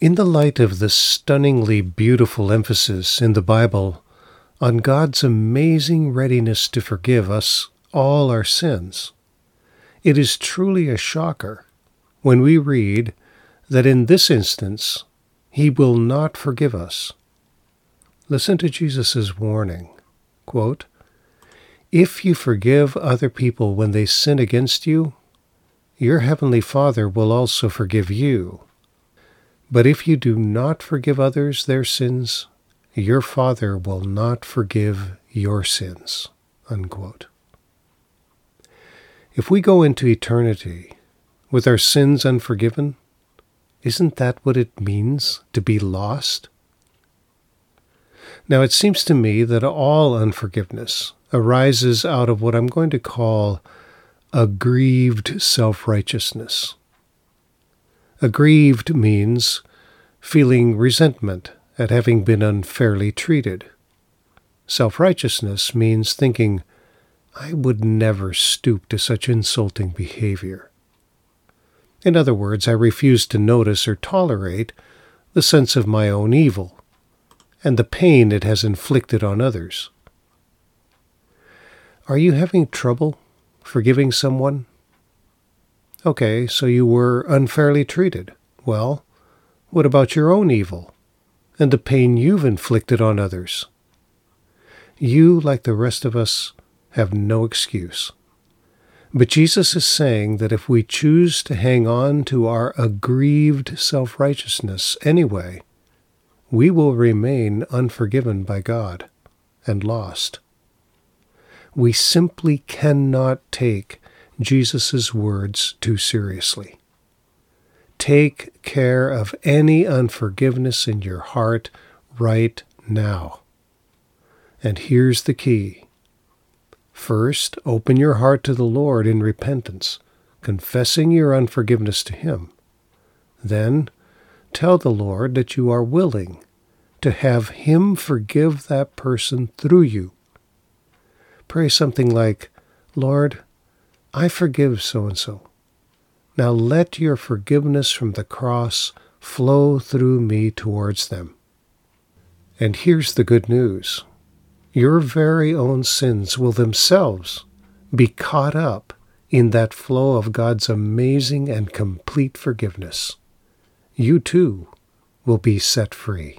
In the light of the stunningly beautiful emphasis in the Bible on God's amazing readiness to forgive us all our sins, it is truly a shocker when we read that in this instance he will not forgive us. Listen to Jesus' warning. Quote, if you forgive other people when they sin against you, your heavenly Father will also forgive you. But if you do not forgive others their sins, your Father will not forgive your sins. Unquote. If we go into eternity with our sins unforgiven, isn't that what it means to be lost? Now, it seems to me that all unforgiveness arises out of what I'm going to call aggrieved self righteousness. Aggrieved means feeling resentment at having been unfairly treated. Self righteousness means thinking, I would never stoop to such insulting behavior. In other words, I refuse to notice or tolerate the sense of my own evil and the pain it has inflicted on others. Are you having trouble forgiving someone? Okay, so you were unfairly treated. Well, what about your own evil and the pain you've inflicted on others? You, like the rest of us, have no excuse. But Jesus is saying that if we choose to hang on to our aggrieved self righteousness anyway, we will remain unforgiven by God and lost. We simply cannot take Jesus' words too seriously. Take care of any unforgiveness in your heart right now. And here's the key. First, open your heart to the Lord in repentance, confessing your unforgiveness to Him. Then, tell the Lord that you are willing to have Him forgive that person through you. Pray something like, Lord, I forgive so and so. Now let your forgiveness from the cross flow through me towards them. And here's the good news your very own sins will themselves be caught up in that flow of God's amazing and complete forgiveness. You too will be set free.